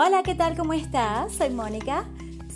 Hola, ¿qué tal? ¿Cómo estás? Soy Mónica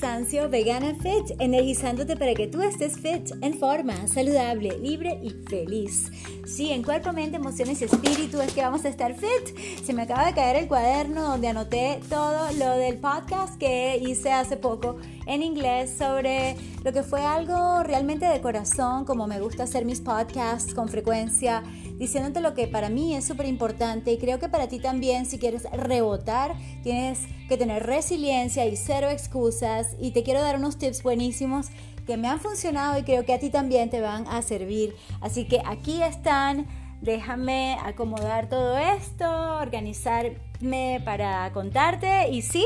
Sancio Vegana Fit, energizándote para que tú estés fit, en forma, saludable, libre y feliz. Sí, en cuerpo, mente, emociones y espíritu es que vamos a estar fit. Se me acaba de caer el cuaderno donde anoté todo lo del podcast que hice hace poco en inglés sobre lo que fue algo realmente de corazón, como me gusta hacer mis podcasts con frecuencia, diciéndote lo que para mí es súper importante y creo que para ti también, si quieres rebotar, tienes que tener resiliencia y cero excusas y te quiero dar unos tips buenísimos que me han funcionado y creo que a ti también te van a servir. Así que aquí están. Déjame acomodar todo esto, organizarme para contarte y sí,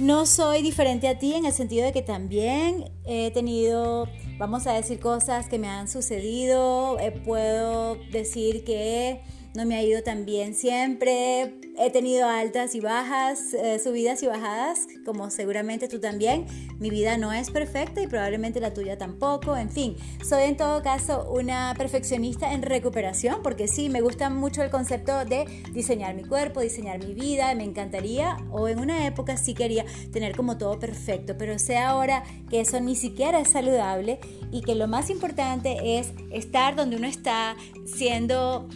no soy diferente a ti en el sentido de que también he tenido, vamos a decir, cosas que me han sucedido. Eh, puedo decir que no me ha ido tan bien siempre. He tenido altas y bajas, eh, subidas y bajadas, como seguramente tú también. Mi vida no es perfecta y probablemente la tuya tampoco. En fin, soy en todo caso una perfeccionista en recuperación, porque sí, me gusta mucho el concepto de diseñar mi cuerpo, diseñar mi vida. Me encantaría, o en una época sí quería tener como todo perfecto, pero sé ahora que eso ni siquiera es saludable y que lo más importante es estar donde uno está siendo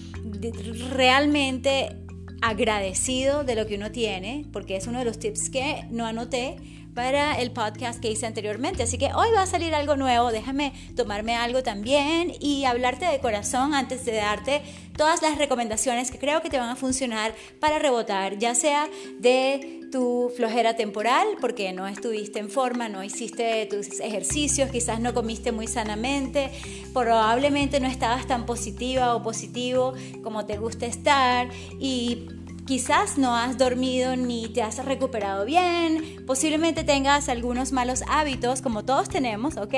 realmente agradecido de lo que uno tiene, porque es uno de los tips que no anoté para el podcast que hice anteriormente. Así que hoy va a salir algo nuevo, déjame tomarme algo también y hablarte de corazón antes de darte todas las recomendaciones que creo que te van a funcionar para rebotar, ya sea de tu flojera temporal, porque no estuviste en forma, no hiciste tus ejercicios, quizás no comiste muy sanamente, probablemente no estabas tan positiva o positivo como te gusta estar y Quizás no has dormido ni te has recuperado bien, posiblemente tengas algunos malos hábitos como todos tenemos, ¿ok?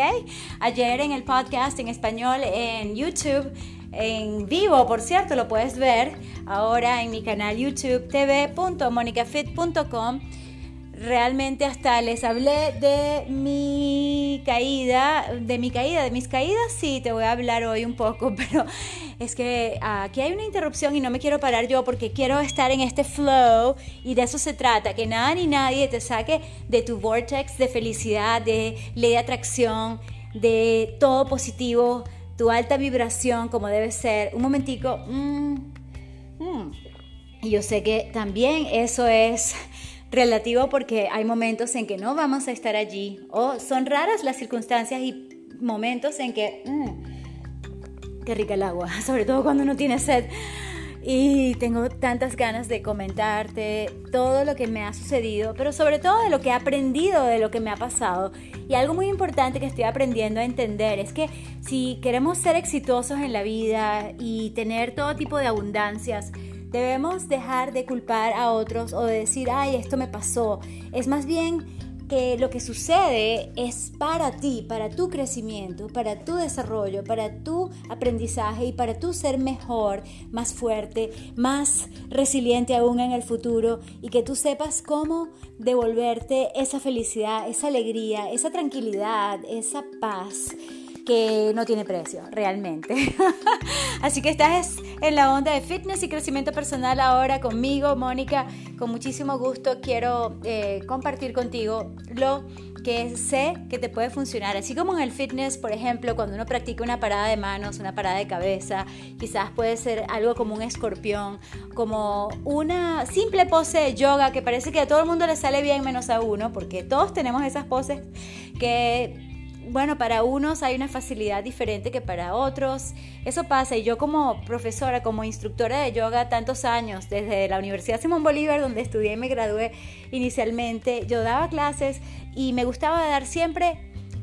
Ayer en el podcast en español en YouTube, en vivo, por cierto, lo puedes ver ahora en mi canal YouTube tv.monicafit.com realmente hasta les hablé de mi caída, de mi caída, de mis caídas, sí, te voy a hablar hoy un poco, pero es que aquí hay una interrupción y no me quiero parar yo porque quiero estar en este flow y de eso se trata, que nada ni nadie te saque de tu vortex de felicidad, de ley de atracción, de todo positivo, tu alta vibración como debe ser. Un momentico. Mm, mm. Y yo sé que también eso es relativo porque hay momentos en que no vamos a estar allí o son raras las circunstancias y momentos en que... Mm, qué rica el agua, sobre todo cuando uno tiene sed. Y tengo tantas ganas de comentarte todo lo que me ha sucedido, pero sobre todo de lo que he aprendido, de lo que me ha pasado. Y algo muy importante que estoy aprendiendo a entender es que si queremos ser exitosos en la vida y tener todo tipo de abundancias, Debemos dejar de culpar a otros o de decir, ay, esto me pasó. Es más bien que lo que sucede es para ti, para tu crecimiento, para tu desarrollo, para tu aprendizaje y para tu ser mejor, más fuerte, más resiliente aún en el futuro y que tú sepas cómo devolverte esa felicidad, esa alegría, esa tranquilidad, esa paz que no tiene precio, realmente. Así que estás en la onda de fitness y crecimiento personal ahora conmigo, Mónica. Con muchísimo gusto quiero eh, compartir contigo lo que sé que te puede funcionar. Así como en el fitness, por ejemplo, cuando uno practica una parada de manos, una parada de cabeza, quizás puede ser algo como un escorpión, como una simple pose de yoga que parece que a todo el mundo le sale bien menos a uno, porque todos tenemos esas poses que bueno, para unos hay una facilidad diferente que para otros. Eso pasa y yo como profesora, como instructora de yoga tantos años, desde la Universidad Simón Bolívar, donde estudié y me gradué inicialmente, yo daba clases y me gustaba dar siempre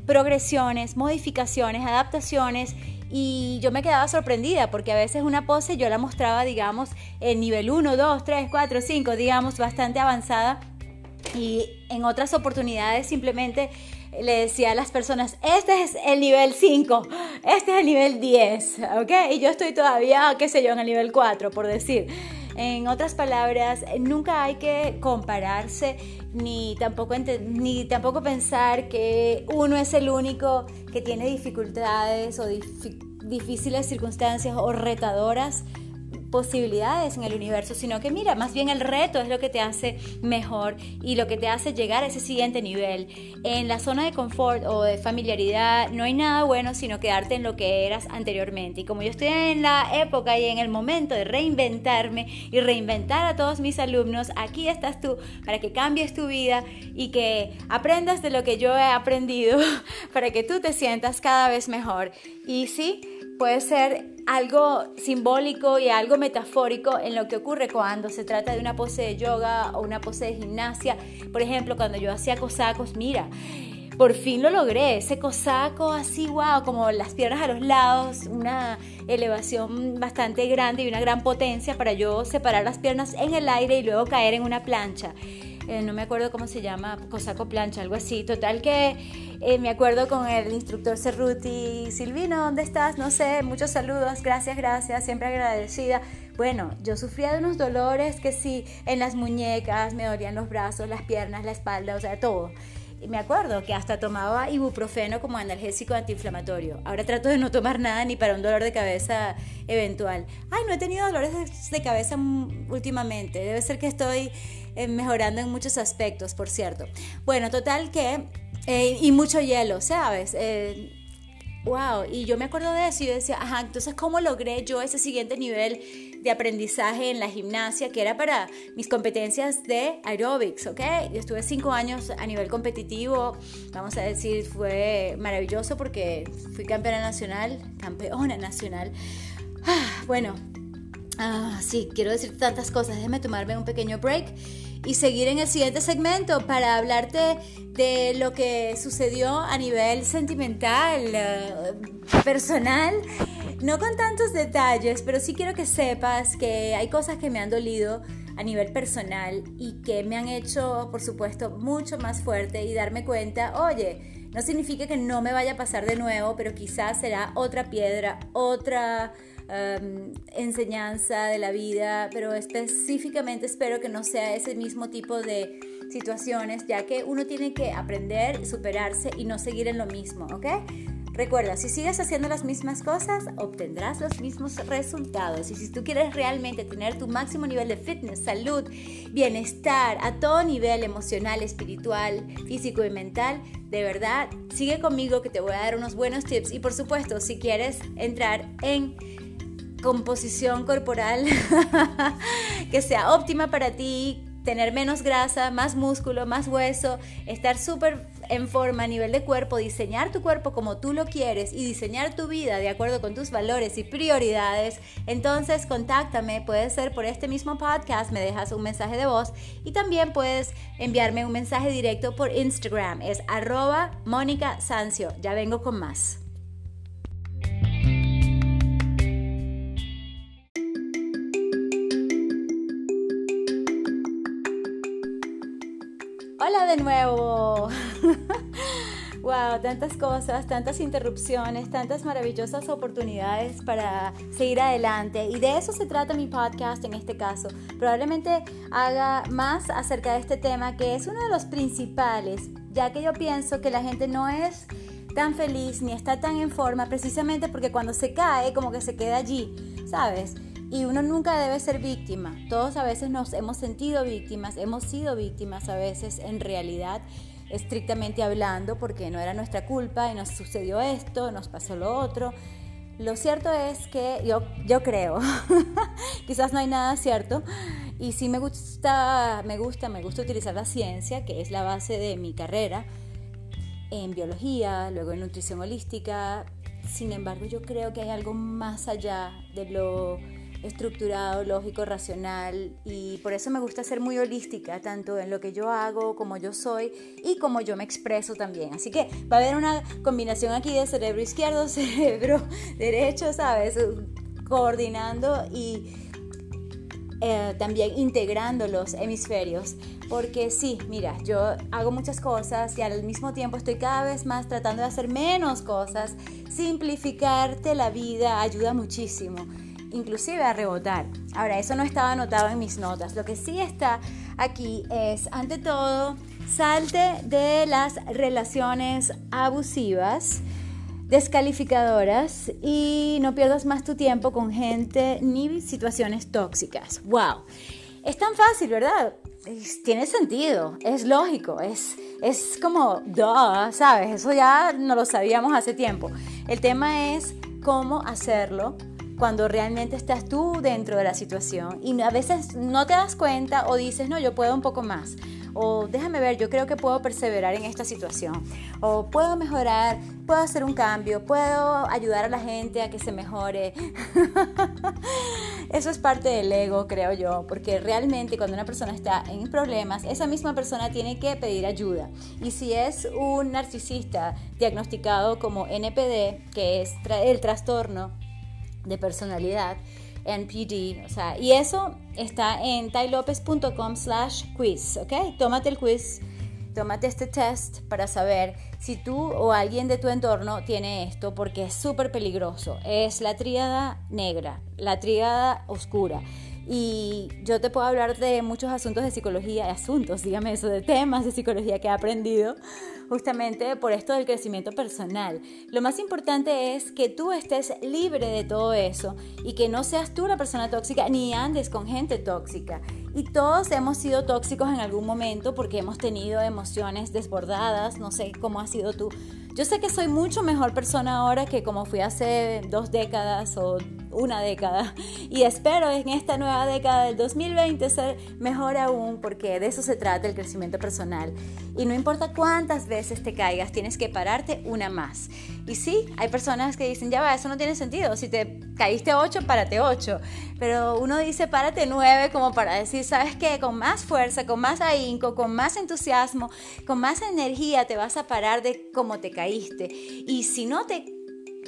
progresiones, modificaciones, adaptaciones y yo me quedaba sorprendida porque a veces una pose yo la mostraba, digamos, en nivel 1, 2, 3, 4, 5, digamos, bastante avanzada y en otras oportunidades simplemente le decía a las personas, este es el nivel 5, este es el nivel 10, ¿ok? Y yo estoy todavía, qué sé yo, en el nivel 4, por decir. En otras palabras, nunca hay que compararse ni tampoco, ni tampoco pensar que uno es el único que tiene dificultades o difíciles circunstancias o retadoras posibilidades en el universo, sino que mira, más bien el reto es lo que te hace mejor y lo que te hace llegar a ese siguiente nivel. En la zona de confort o de familiaridad no hay nada bueno sino quedarte en lo que eras anteriormente. Y como yo estoy en la época y en el momento de reinventarme y reinventar a todos mis alumnos, aquí estás tú para que cambies tu vida y que aprendas de lo que yo he aprendido para que tú te sientas cada vez mejor. Y sí, puede ser algo simbólico y algo metafórico en lo que ocurre cuando se trata de una pose de yoga o una pose de gimnasia. Por ejemplo, cuando yo hacía cosacos, mira, por fin lo logré, ese cosaco así, wow, como las piernas a los lados, una elevación bastante grande y una gran potencia para yo separar las piernas en el aire y luego caer en una plancha. Eh, no me acuerdo cómo se llama, cosaco plancha, algo así. Total que eh, me acuerdo con el instructor Cerruti, Silvino, ¿dónde estás? No sé, muchos saludos, gracias, gracias, siempre agradecida. Bueno, yo sufría de unos dolores que sí, en las muñecas, me dolían los brazos, las piernas, la espalda, o sea, todo me acuerdo que hasta tomaba ibuprofeno como analgésico antiinflamatorio. Ahora trato de no tomar nada ni para un dolor de cabeza eventual. Ay, no he tenido dolores de cabeza últimamente. Debe ser que estoy eh, mejorando en muchos aspectos, por cierto. Bueno, total que... Eh, y mucho hielo, ¿sabes? Eh, wow, y yo me acuerdo de eso y decía, ajá, entonces, ¿cómo logré yo ese siguiente nivel de aprendizaje en la gimnasia que era para mis competencias de aerobics, ¿ok? Yo estuve cinco años a nivel competitivo, vamos a decir, fue maravilloso porque fui campeona nacional, campeona nacional. Ah, bueno, ah, sí, quiero decir tantas cosas, déjame tomarme un pequeño break y seguir en el siguiente segmento para hablarte de lo que sucedió a nivel sentimental, eh, personal, no con tantos detalles, pero sí quiero que sepas que hay cosas que me han dolido a nivel personal y que me han hecho, por supuesto, mucho más fuerte y darme cuenta, oye, no significa que no me vaya a pasar de nuevo, pero quizás será otra piedra, otra Em, enseñanza de la vida, pero específicamente espero que no sea ese mismo tipo de situaciones, ya que uno tiene que aprender, superarse y no seguir en lo mismo, ¿ok? Recuerda, si sigues haciendo las mismas cosas, obtendrás los mismos resultados. Y si tú quieres realmente tener tu máximo nivel de fitness, salud, bienestar a todo nivel emocional, espiritual, físico y mental, de verdad, sigue conmigo que te voy a dar unos buenos tips. Y por supuesto, si quieres entrar en composición corporal que sea óptima para ti, tener menos grasa, más músculo, más hueso, estar súper en forma a nivel de cuerpo, diseñar tu cuerpo como tú lo quieres y diseñar tu vida de acuerdo con tus valores y prioridades, entonces contáctame, puede ser por este mismo podcast, me dejas un mensaje de voz y también puedes enviarme un mensaje directo por Instagram, es arroba Mónica Sancio, ya vengo con más. De nuevo. wow, tantas cosas, tantas interrupciones, tantas maravillosas oportunidades para seguir adelante. Y de eso se trata mi podcast en este caso. Probablemente haga más acerca de este tema que es uno de los principales, ya que yo pienso que la gente no es tan feliz ni está tan en forma precisamente porque cuando se cae como que se queda allí, ¿sabes? Y uno nunca debe ser víctima. Todos a veces nos hemos sentido víctimas, hemos sido víctimas a veces en realidad, estrictamente hablando, porque no era nuestra culpa y nos sucedió esto, nos pasó lo otro. Lo cierto es que yo, yo creo, quizás no hay nada cierto, y sí me gusta, me gusta, me gusta utilizar la ciencia, que es la base de mi carrera, en biología, luego en nutrición holística. Sin embargo, yo creo que hay algo más allá de lo estructurado, lógico, racional y por eso me gusta ser muy holística, tanto en lo que yo hago, como yo soy y como yo me expreso también. Así que va a haber una combinación aquí de cerebro izquierdo, cerebro derecho, ¿sabes? Coordinando y eh, también integrando los hemisferios. Porque sí, mira, yo hago muchas cosas y al mismo tiempo estoy cada vez más tratando de hacer menos cosas. Simplificarte la vida ayuda muchísimo inclusive a rebotar. Ahora, eso no estaba anotado en mis notas. Lo que sí está aquí es, ante todo, salte de las relaciones abusivas descalificadoras y no pierdas más tu tiempo con gente ni situaciones tóxicas. ¡Wow! Es tan fácil, ¿verdad? tiene sentido, es lógico, es, es como, duh, ¿sabes? Eso ya no lo sabíamos hace tiempo. El tema es cómo hacerlo cuando realmente estás tú dentro de la situación y a veces no te das cuenta o dices, no, yo puedo un poco más o déjame ver, yo creo que puedo perseverar en esta situación, o puedo mejorar, puedo hacer un cambio, puedo ayudar a la gente a que se mejore. Eso es parte del ego, creo yo, porque realmente cuando una persona está en problemas, esa misma persona tiene que pedir ayuda. Y si es un narcisista diagnosticado como NPD, que es el trastorno de personalidad, NPD, o sea, y eso está en tailopez.com slash quiz, ¿ok? Tómate el quiz, tómate este test para saber si tú o alguien de tu entorno tiene esto, porque es súper peligroso. Es la tríada negra, la tríada oscura. Y yo te puedo hablar de muchos asuntos de psicología, asuntos, dígame eso, de temas de psicología que he aprendido justamente por esto del crecimiento personal. Lo más importante es que tú estés libre de todo eso y que no seas tú la persona tóxica ni andes con gente tóxica. Y todos hemos sido tóxicos en algún momento porque hemos tenido emociones desbordadas, no sé cómo has sido tú. Yo sé que soy mucho mejor persona ahora que como fui hace dos décadas o una década. Y espero en esta nueva década del 2020 ser mejor aún porque de eso se trata el crecimiento personal. Y no importa cuántas veces te caigas, tienes que pararte una más. Y sí, hay personas que dicen, ya va, eso no tiene sentido. Si te caíste 8, párate 8. Pero uno dice, párate 9 como para decir, ¿sabes qué? Con más fuerza, con más ahínco, con más entusiasmo, con más energía te vas a parar de cómo te caíste. Y si no te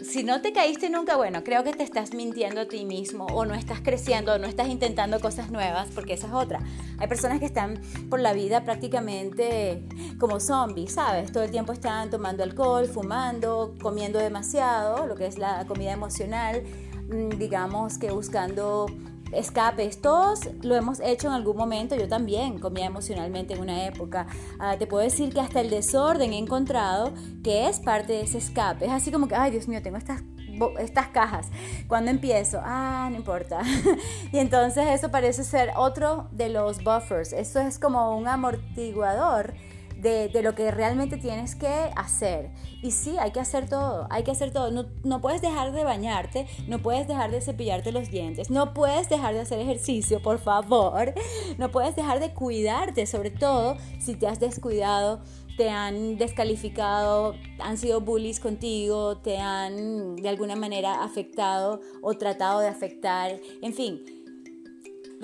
si no te caíste nunca, bueno, creo que te estás mintiendo a ti mismo o no estás creciendo o no estás intentando cosas nuevas, porque esa es otra. Hay personas que están por la vida prácticamente como zombies, ¿sabes? Todo el tiempo están tomando alcohol, fumando, comiendo demasiado, lo que es la comida emocional, mm, digamos que buscando escapes. Todos lo hemos hecho en algún momento. Yo también comía emocionalmente en una época. Ah, te puedo decir que hasta el desorden he encontrado que es parte de ese escape. Es así como que, ay Dios mío, tengo estas estas cajas. Cuando empiezo, ah, no importa. y entonces eso parece ser otro de los buffers. Eso es como un amortiguador de, lo que realmente tienes que hacer. Y sí, hay que hacer todo, hay que hacer todo. No, no puedes dejar de bañarte, no puedes dejar de cepillarte los dientes, no puedes dejar de hacer ejercicio, por favor. No puedes dejar de cuidarte, sobre todo si te has descuidado te han descalificado, han sido bullies contigo, te han de alguna manera afectado o tratado de afectar, en fin,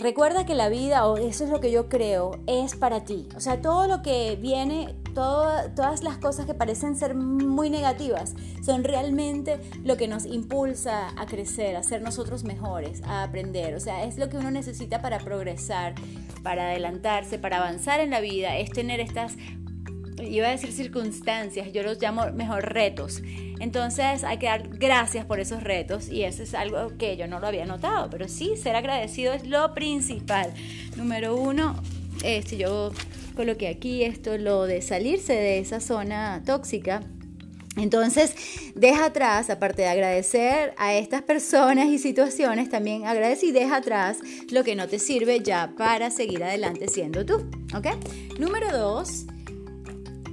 Recuerda que la vida, o eso es lo que yo creo, es para ti. O sea, todo lo que viene, todas las cosas que parecen ser muy negativas, son realmente lo que nos impulsa a crecer, a ser nosotros mejores, a aprender. O sea, es lo que uno necesita para progresar, para adelantarse, para avanzar en la vida, es tener estas iba a decir circunstancias, yo los llamo mejor retos. Entonces hay que dar gracias por esos retos y eso es algo que yo no lo había notado, pero sí, ser agradecido es lo principal. Número uno, este, yo coloqué aquí esto, lo de salirse de esa zona tóxica. Entonces, deja atrás, aparte de agradecer a estas personas y situaciones, también agradece y deja atrás lo que no te sirve ya para seguir adelante siendo tú. ¿Ok? Número dos,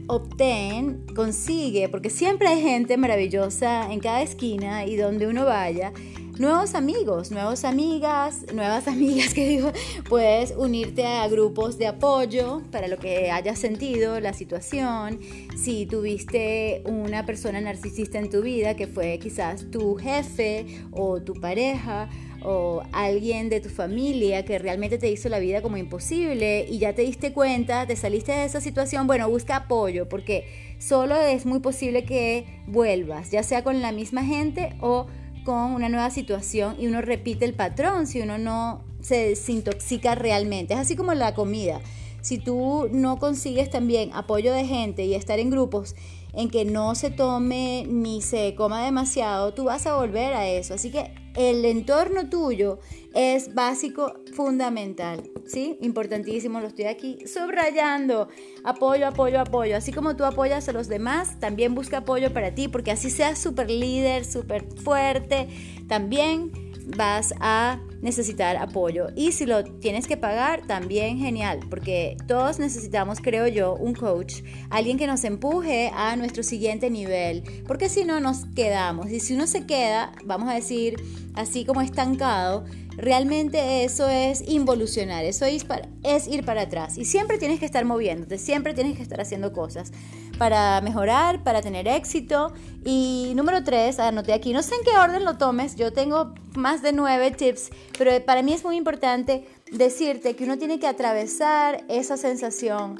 obtén, consigue, porque siempre hay gente maravillosa en cada esquina y donde uno vaya, nuevos amigos, nuevas amigas, nuevas amigas que digo, puedes unirte a grupos de apoyo para lo que hayas sentido, la situación, si tuviste una persona narcisista en tu vida que fue quizás tu jefe o tu pareja o alguien de tu familia que realmente te hizo la vida como imposible y ya te diste cuenta, te saliste de esa situación, bueno, busca apoyo porque solo es muy posible que vuelvas, ya sea con la misma gente o con una nueva situación y uno repite el patrón si uno no se desintoxica realmente. Es así como la comida. Si tú no consigues también apoyo de gente y estar en grupos en que no se tome ni se coma demasiado, tú vas a volver a eso. Así que el entorno tuyo es básico, fundamental, ¿sí? Importantísimo, lo estoy aquí subrayando. Apoyo, apoyo, apoyo. Así como tú apoyas a los demás, también busca apoyo para ti, porque así seas súper líder, súper fuerte, también vas a necesitar apoyo. Y si lo tienes que pagar, también genial, porque todos necesitamos, creo yo, un coach, alguien que nos empuje a nuestro siguiente nivel, porque si no nos quedamos. Y si uno se queda, vamos a decir, así como estancado, realmente eso es involucionar, eso es, es ir para atrás. Y siempre tienes que estar moviéndote, siempre tienes que estar haciendo cosas para mejorar, para tener éxito. Y número tres, anoté aquí, no sé en qué orden lo tomes, yo tengo más de nueve tips, pero para mí es muy importante decirte que uno tiene que atravesar esa sensación.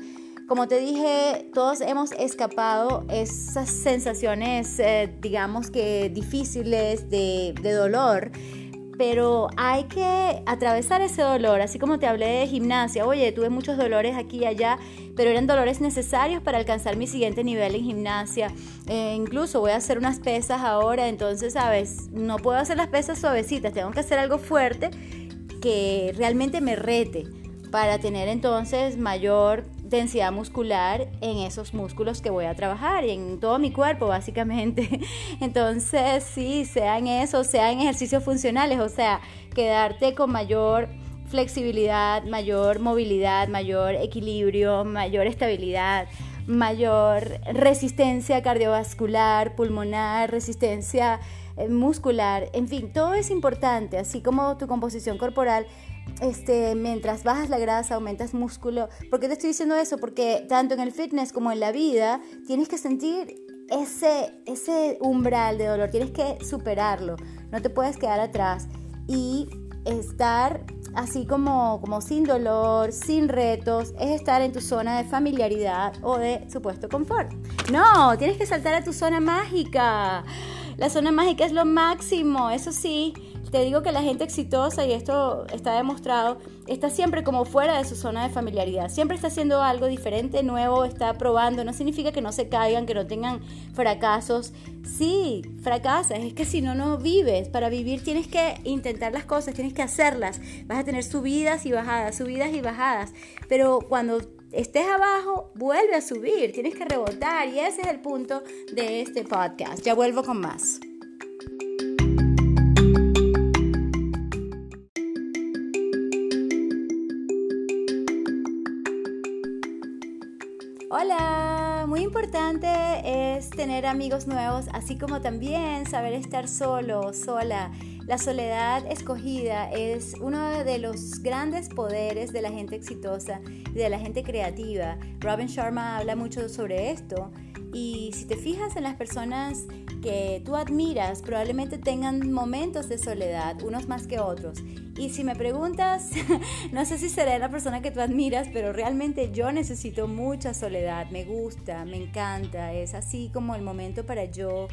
Como te dije, todos hemos escapado esas sensaciones, eh, digamos que difíciles de, de dolor pero hay que atravesar ese dolor, así como te hablé de gimnasia, oye, tuve muchos dolores aquí y allá, pero eran dolores necesarios para alcanzar mi siguiente nivel en gimnasia. Eh, incluso voy a hacer unas pesas ahora, entonces, sabes, no puedo hacer las pesas suavecitas, tengo que hacer algo fuerte que realmente me rete para tener entonces mayor densidad muscular en esos músculos que voy a trabajar y en todo mi cuerpo básicamente. Entonces sí, sean eso, sean ejercicios funcionales, o sea, quedarte con mayor flexibilidad, mayor movilidad, mayor equilibrio, mayor estabilidad, mayor resistencia cardiovascular, pulmonar, resistencia eh, muscular, en fin, todo es importante, así como tu composición corporal este, mientras bajas la grasa, aumentas músculo. ¿Por qué te estoy diciendo eso? Porque tanto en el fitness como en la vida tienes que sentir ese, ese umbral de dolor, tienes que superarlo, no te puedes quedar atrás y estar así como, como sin dolor, sin retos, es estar en tu zona de familiaridad o de supuesto confort. No, tienes que saltar a tu zona mágica. La zona mágica es lo máximo, eso sí, te digo que la gente exitosa, y esto está demostrado, está siempre como fuera de su zona de familiaridad. Siempre está haciendo algo diferente, nuevo, está probando. No significa que no se caigan, que no tengan fracasos. Sí, fracasas. Es que si no, no vives. Para vivir tienes que intentar las cosas, tienes que hacerlas. Vas a tener subidas y bajadas, subidas y bajadas. Pero cuando estés abajo, vuelve a subir. Tienes que rebotar. Y ese es el punto de este podcast. Ya vuelvo con más. Hola, muy importante es tener amigos nuevos, así como también saber estar solo, sola. La soledad escogida es uno de los grandes poderes de la gente exitosa y de la gente creativa. Robin Sharma habla mucho sobre esto y si te fijas en las personas que tú admiras, probablemente tengan momentos de soledad, unos más que otros. Y si me preguntas, no sé si seré la persona que tú admiras, pero realmente yo necesito mucha soledad, me gusta, me encanta, es así como el momento para yo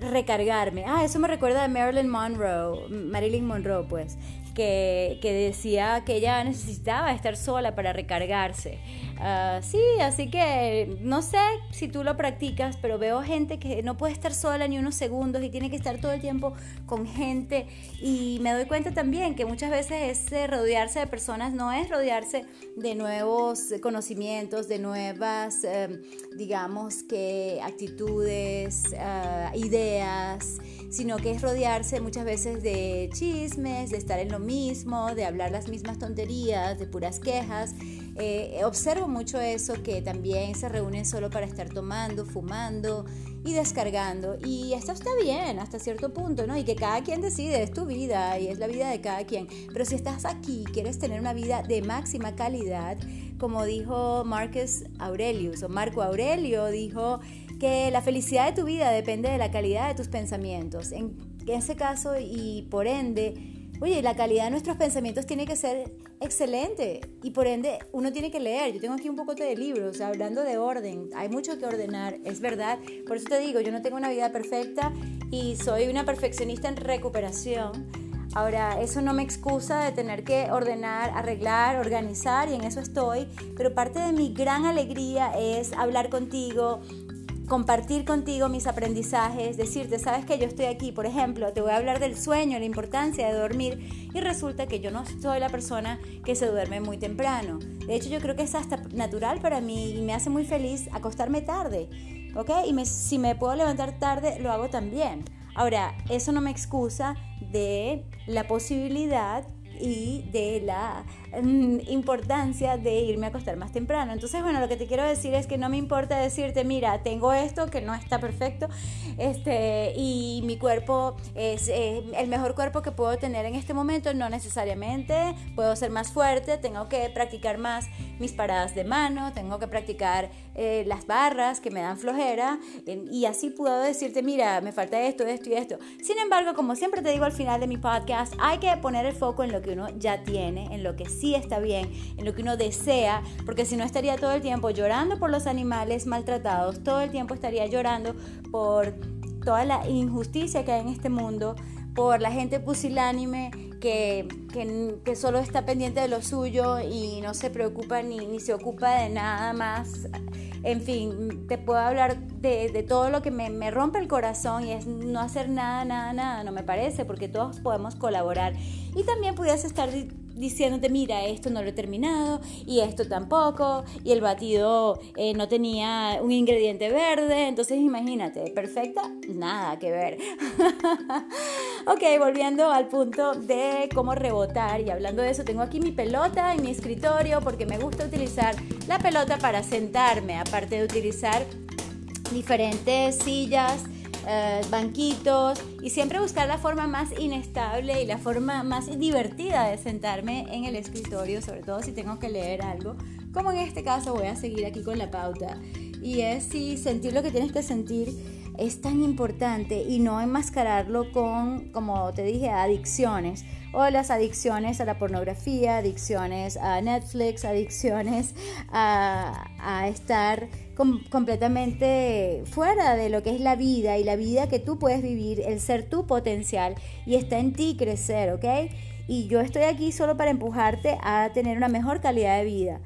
recargarme. Ah, eso me recuerda de Marilyn Monroe, Marilyn Monroe, pues, que, decía que ella necesitaba estar sola para recargarse. Ah, sí, así que no sé si tú lo practicas, pero veo gente que no puede estar sola ni unos segundos y tiene que estar todo el tiempo con gente. Y me doy cuenta también que muchas veces ese rodearse de personas no es rodearse de nuevos conocimientos, de nuevas, em, digamos que actitudes, ah, ideas sino que es rodearse muchas veces de chismes, de estar en lo mismo, de hablar las mismas tonterías, de puras quejas. Eh, observo mucho eso, que también se reúnen solo para estar tomando, fumando y descargando. Y esto está bien hasta cierto punto, ¿no? Y que cada quien decide, es tu vida y es la vida de cada quien. Pero si estás aquí, quieres tener una vida de máxima calidad, como dijo Marcus Aurelius o Marco Aurelio, dijo que la felicidad de tu vida depende de la calidad de tus pensamientos. En ese caso y por ende, oye, la calidad de nuestros pensamientos tiene que ser excelente y por ende uno tiene que leer. Yo tengo aquí un poco de libros hablando de orden. Hay mucho que ordenar, es verdad. Por eso te digo, yo no tengo una vida perfecta y soy una perfeccionista en recuperación. Ahora, eso no me excusa de tener que ordenar, arreglar, organizar y en eso estoy, pero parte de mi gran alegría es hablar contigo, compartir contigo mis aprendizajes, decirte, sabes que yo estoy aquí, por ejemplo, te voy a hablar del sueño, la importancia de dormir y resulta que yo no soy la persona que se duerme muy temprano. De hecho, yo creo que es hasta natural para mí y me hace muy feliz acostarme tarde, ¿ok? Y si me puedo levantar tarde, lo hago también. Ahora, eso no me excusa de la posibilidad y de la mm, importancia de irme a acostar más temprano. Entonces, bueno, lo que te quiero decir es que no me importa decirte, mira, tengo esto que no está perfecto este, y mi cuerpo es eh, el mejor cuerpo que puedo tener en este momento, no necesariamente, puedo ser más fuerte, tengo que practicar más mis paradas de mano, tengo que practicar eh, las barras que me dan flojera y así puedo decirte, mira, me falta esto, esto y esto. Sin embargo, como siempre te digo al final de mi podcast, hay que poner el foco en lo que uno ya tiene, en lo que sí está bien, en lo que uno desea, porque si no estaría todo el tiempo llorando por los animales maltratados, todo el tiempo estaría llorando por toda la injusticia que hay en este mundo, por la gente pusilánime que, que, solo está pendiente de lo suyo y no se preocupa ni, ni se ocupa de nada más. En fin, te puedo hablar de, de todo lo que me, me, rompe el corazón y es no hacer nada, nada, nada, no me parece, porque todos podemos colaborar. Y también pudieras estar diciéndote, mira, esto no lo he terminado y esto tampoco, y el batido eh, no tenía un ingrediente verde, entonces imagínate, perfecta, nada que ver. ok, volviendo al punto de cómo rebotar y hablando de eso, tengo aquí mi pelota en mi escritorio porque me gusta utilizar la pelota para sentarme, aparte de utilizar diferentes sillas eh, banquitos y siempre buscar la forma más inestable y la forma más divertida de sentarme en el escritorio, sobre todo si tengo que leer algo, como en este caso voy a seguir aquí con la pauta. Y es si sentir lo que tienes que sentir es tan importante y no enmascararlo con, como te dije, adicciones o las adicciones a la pornografía, adicciones a Netflix, adicciones a, estar completamente fuera de lo que es la vida y la vida que tú puedes vivir, el ser tu potencial y está en ti crecer, ¿ok? Y yo estoy aquí solo para empujarte a tener una mejor calidad de vida.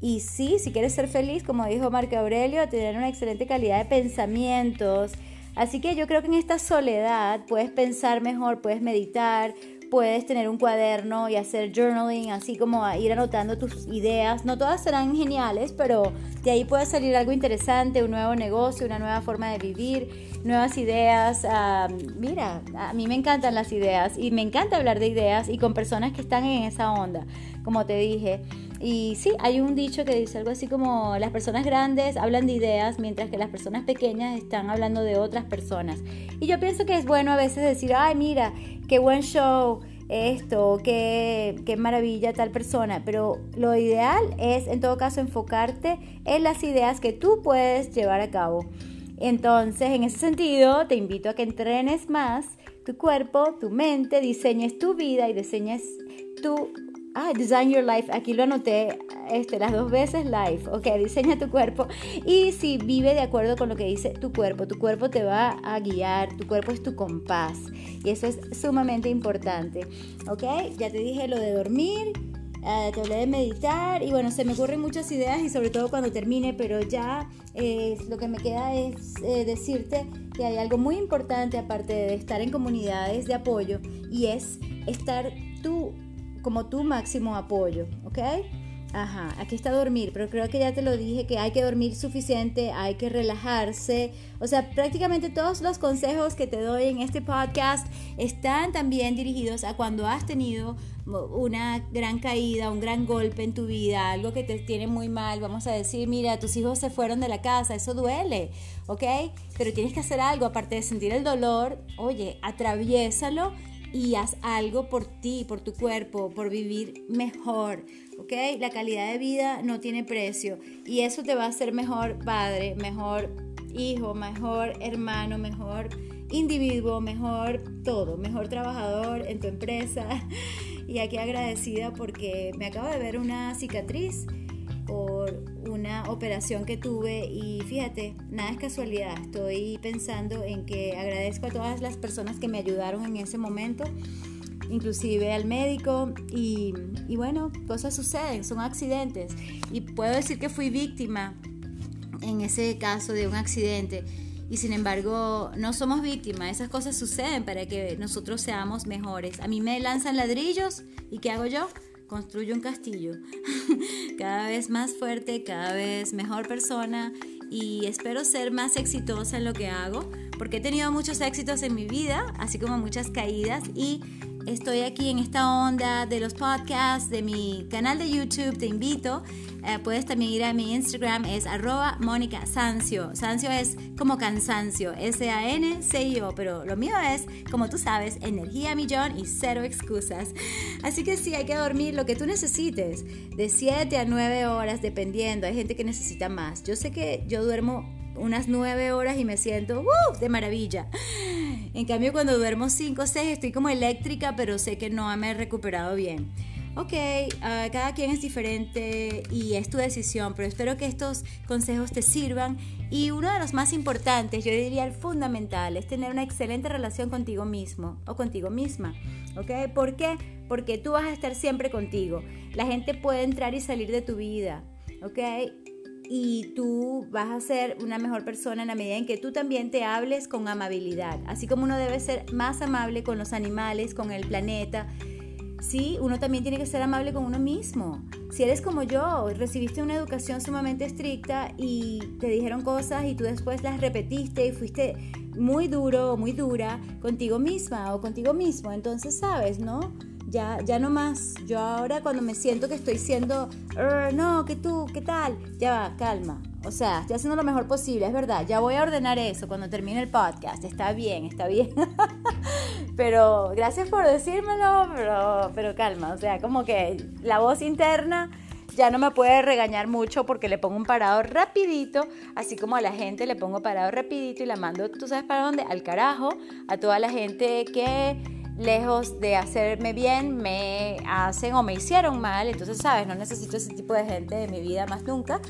Y sí, si quieres ser feliz, como dijo Marco Aurelio, tener una excelente calidad de pensamientos. Así que yo creo que en esta soledad puedes pensar mejor, puedes meditar, puedes tener un cuaderno y hacer journaling, así como ir anotando tus ideas. No todas serán geniales, pero de ahí puede salir algo interesante, un nuevo negocio, una nueva forma de vivir, nuevas ideas. Ah, mira, a mí me encantan las ideas y me encanta hablar de ideas y con personas que están en esa onda, como te dije. Y sí, hay un dicho que dice algo así como las personas grandes hablan de ideas mientras que las personas pequeñas están hablando de otras personas. Y yo pienso que es bueno a veces decir, ay, mira, qué buen show esto, qué, qué maravilla tal persona, pero lo ideal es en todo caso enfocarte en las ideas que tú puedes llevar a cabo. Entonces, en ese sentido, te invito a que entrenes más tu cuerpo, tu mente, diseñes tu vida y diseñes tu Ah, Design Your Life, aquí lo anoté este, las dos veces life. Ok, diseña tu cuerpo. Y si vive de acuerdo con lo que dice tu cuerpo, tu cuerpo te va a guiar, tu cuerpo es tu compás. Y eso es sumamente importante. Ok, ya te dije lo de dormir, eh, te hablé de meditar y bueno, se me ocurren muchas ideas y sobre todo cuando termine, pero ya eh, lo que me queda es eh, decirte que hay algo muy importante aparte de estar en comunidades de apoyo y es estar tú como tu máximo apoyo, ¿ok? Ajá, aquí está dormir, pero creo que ya te lo dije que hay que dormir suficiente, hay que relajarse. O sea, prácticamente todos los consejos que te doy en este podcast están también dirigidos a cuando has tenido una gran caída, un gran golpe en tu vida, algo que te tiene muy mal. Vamos a decir, mira, tus hijos se fueron de la casa, eso duele, ¿ok? Pero tienes que hacer algo, aparte de sentir el dolor, oye, atraviésalo y haz algo por ti, por tu cuerpo, por vivir mejor. ¿Ok? La calidad de vida no tiene precio y eso te va a hacer mejor padre, mejor hijo, mejor hermano, mejor individuo, mejor todo, mejor trabajador en tu empresa. Y aquí agradecida porque me acabo de ver una cicatriz por una operación que tuve y fíjate, nada es casualidad, estoy pensando en que agradezco a todas las personas que me ayudaron en ese momento, inclusive al médico y, y bueno, cosas suceden, son accidentes y puedo decir que fui víctima en ese caso de un accidente y sin embargo no somos víctimas, esas cosas suceden para que nosotros seamos mejores. A mí me lanzan ladrillos y ¿qué hago yo? Construyo un castillo, cada vez más fuerte, cada vez mejor persona y espero ser más exitosa en lo que hago porque he tenido muchos éxitos en mi vida, así como muchas caídas y estoy aquí en esta onda de los podcasts, de mi canal de YouTube, te invito. Eh, puedes también ir a mi Instagram, es arroba Mónica Sancio. Sancio es como cansancio, S-A-N-C-I-O, pero lo mío es, como tú sabes, energía millón y cero excusas. Así que sí, hay que dormir lo que tú necesites, de 7 a 9 horas, dependiendo. Hay gente que necesita más. Yo sé que yo duermo unas 9 horas y me siento de maravilla. En cambio, cuando duermo 5 o 6 estoy como eléctrica, pero sé que no me he recuperado bien. Ok, ah, cada quien es diferente y es tu decisión, pero espero que estos consejos te sirvan. Y uno de los más importantes, yo diría el fundamental, es tener una excelente relación contigo mismo o contigo misma. ¿Ok? ¿Por qué? Porque tú vas a estar siempre contigo. La gente puede entrar y salir de tu vida. ¿Ok? Y tú vas a ser una mejor persona en la medida en que tú también te hables con amabilidad. Así como uno debe ser más amable con los animales, con el planeta, sí, uno también tiene que ser amable con uno mismo. Si eres como yo, recibiste una educación sumamente estricta y te dijeron cosas y tú después las repetiste y fuiste muy duro o muy dura contigo misma o contigo mismo, entonces sabes, ¿no? Ya, ya no más. Yo ahora cuando me siento que estoy siendo, no, que tú, ¿qué tal? Ya va, calma. O sea, estoy haciendo lo mejor posible, es verdad. Ya voy a ordenar eso cuando termine el podcast. Está bien, está bien. pero gracias por decírmelo, pero, pero calma. O sea, como que la voz interna ya no me puede regañar mucho porque le pongo un parado rapidito, así como a la gente le pongo parado rapidito y la mando, ¿tú sabes para dónde? Al carajo, a toda la gente que lejos de hacerme bien, me hacen o me hicieron mal. Entonces, sabes, no necesito ese tipo de gente en mi vida más nunca.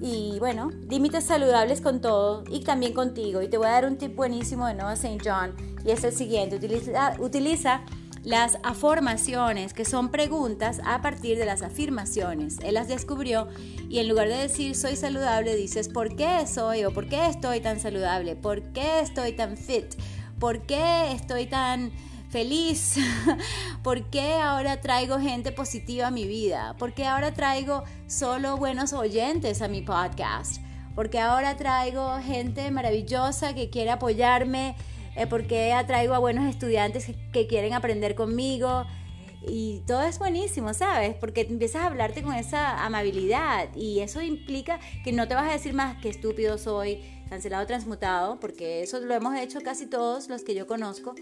Y bueno, límites saludables con todo y también contigo. Y te voy a dar un tip buenísimo de Noah St. John y es el siguiente. Utiliza, utiliza las afirmaciones, que son preguntas a partir de las afirmaciones. Él las descubrió y en lugar de decir soy saludable, dices ¿por qué soy o por qué estoy tan saludable? ¿Por qué estoy tan fit? ¿Por qué estoy tan feliz? ¿Por qué ahora traigo gente positiva a mi vida? ¿Por qué ahora traigo solo buenos oyentes a mi podcast? ¿Por qué ahora traigo gente maravillosa que quiere apoyarme? Eh, ¿Por qué atraigo a buenos estudiantes que quieren aprender conmigo? Y todo es buenísimo, ¿sabes? Porque empiezas a hablarte con esa amabilidad y eso implica que no te vas a decir más que estúpido soy, cancelado, transmutado, porque eso lo hemos hecho casi todos los que yo conozco,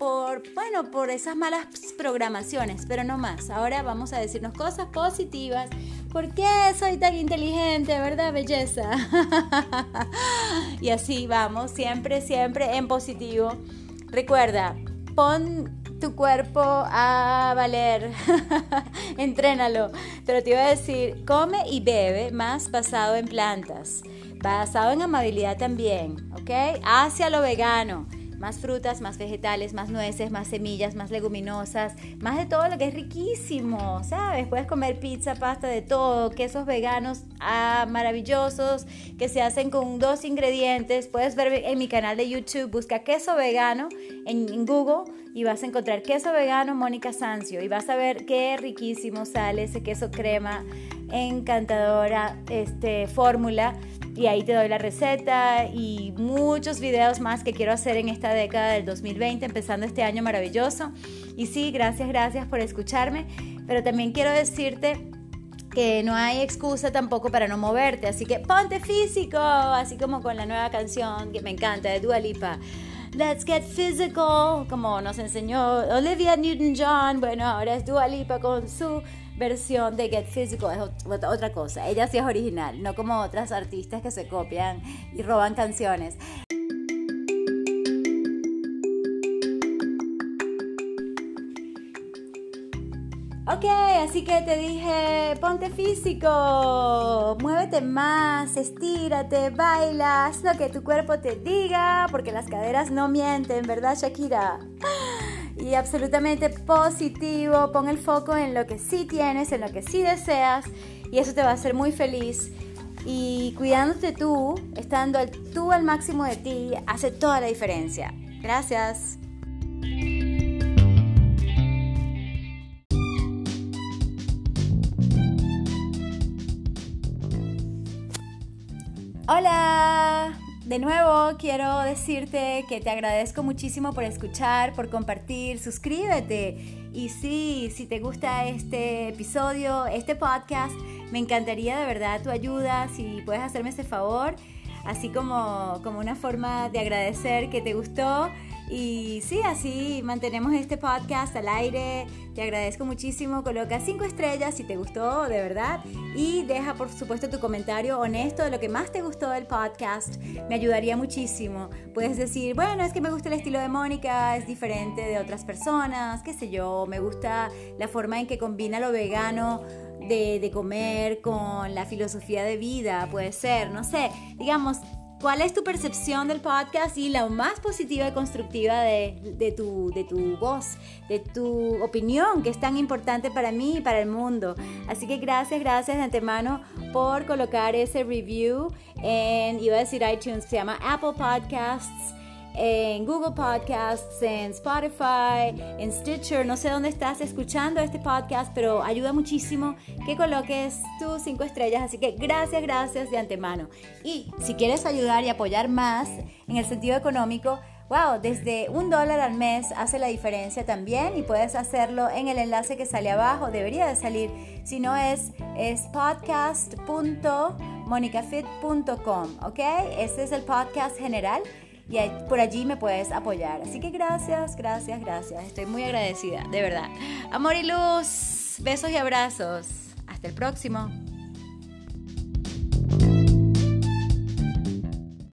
por, bueno, por esas malas programaciones, pero no más. Ahora vamos a decirnos cosas positivas. ¿Por qué soy tan inteligente, verdad, belleza? y así vamos, siempre, siempre en positivo. Recuerda, pon tu cuerpo a valer, entrénalo. Pero te iba a decir, come y bebe más basado en plantas, basado en amabilidad también, ¿ok? Hacia lo vegano más frutas, más vegetales, más nueces, más semillas, más leguminosas, más de todo lo que es riquísimo, ¿sabes? Puedes comer pizza, pasta, de todo, quesos veganos ah, maravillosos que se hacen con dos ingredientes. Puedes ver en mi canal de YouTube, busca queso vegano en, Google y vas a encontrar queso vegano Mónica Sancio y vas a ver qué riquísimo sale ese queso crema encantadora este fórmula y ahí te doy la receta y muchos videos más que quiero hacer en esta década del 2020, empezando este año maravilloso. Y sí, gracias, gracias por escucharme, pero también quiero decirte que no hay excusa tampoco para no moverte, así que ponte físico, así como con la nueva canción que me encanta de Dua Lipa. Let's get physical, como nos enseñó Olivia Newton-John. Bueno, ahora es Dua Lipa con su versión de Get Physical es otra cosa. Ella sí es original, no como otras artistas que se copian y roban canciones. Ok, así que te dije, ponte físico, muévete más, estírate, baila, haz lo que tu cuerpo te diga, porque las caderas no mienten, ¿verdad Shakira? y absolutamente positivo. Pon el foco en lo que sí tienes, en lo que sí deseas y eso te va a hacer muy feliz. Y cuidándote tú, estando tú al máximo de ti, hace toda la diferencia. Gracias. Hola, de nuevo quiero decirte que te agradezco muchísimo por escuchar, por compartir, suscríbete. Y sí, si te gusta este episodio, este podcast, me encantaría de verdad tu ayuda, si puedes hacerme ese favor, así como, como una forma de agradecer que te gustó. Y sí, así mantenemos este podcast al aire. Te agradezco muchísimo. Coloca cinco estrellas si te gustó, de verdad. Y deja, por supuesto, tu comentario honesto de lo que más te gustó del podcast. Me ayudaría muchísimo. Puedes decir, bueno, es que me gusta el estilo de Mónica, es diferente de otras personas, qué sé yo. Me gusta la forma en que combina lo vegano de, de, comer con la filosofía de vida, puede ser, no sé, digamos, ¿cuál es tu percepción del podcast y la más positiva y constructiva de, de, tu, de tu voz, de tu opinión, que es tan importante para mí y para el mundo? Así que gracias, gracias de antemano por colocar ese review en, iba a decir iTunes, se llama Apple Podcasts en Google Podcasts, en Spotify, en Stitcher. No sé dónde estás escuchando este podcast, pero ayuda muchísimo que coloques tus cinco estrellas. Así que gracias, gracias de antemano. Y si quieres ayudar y apoyar más en el sentido económico, Wow, desde un dólar al mes hace la diferencia también y puedes hacerlo en el enlace que sale abajo, debería de salir, si no es, es podcast.monicafit.com, ¿ok? Ese es el podcast general y por allí me puedes apoyar. Así que gracias, gracias, gracias. Estoy muy agradecida, de verdad. Amor y luz, besos y abrazos. Hasta el próximo.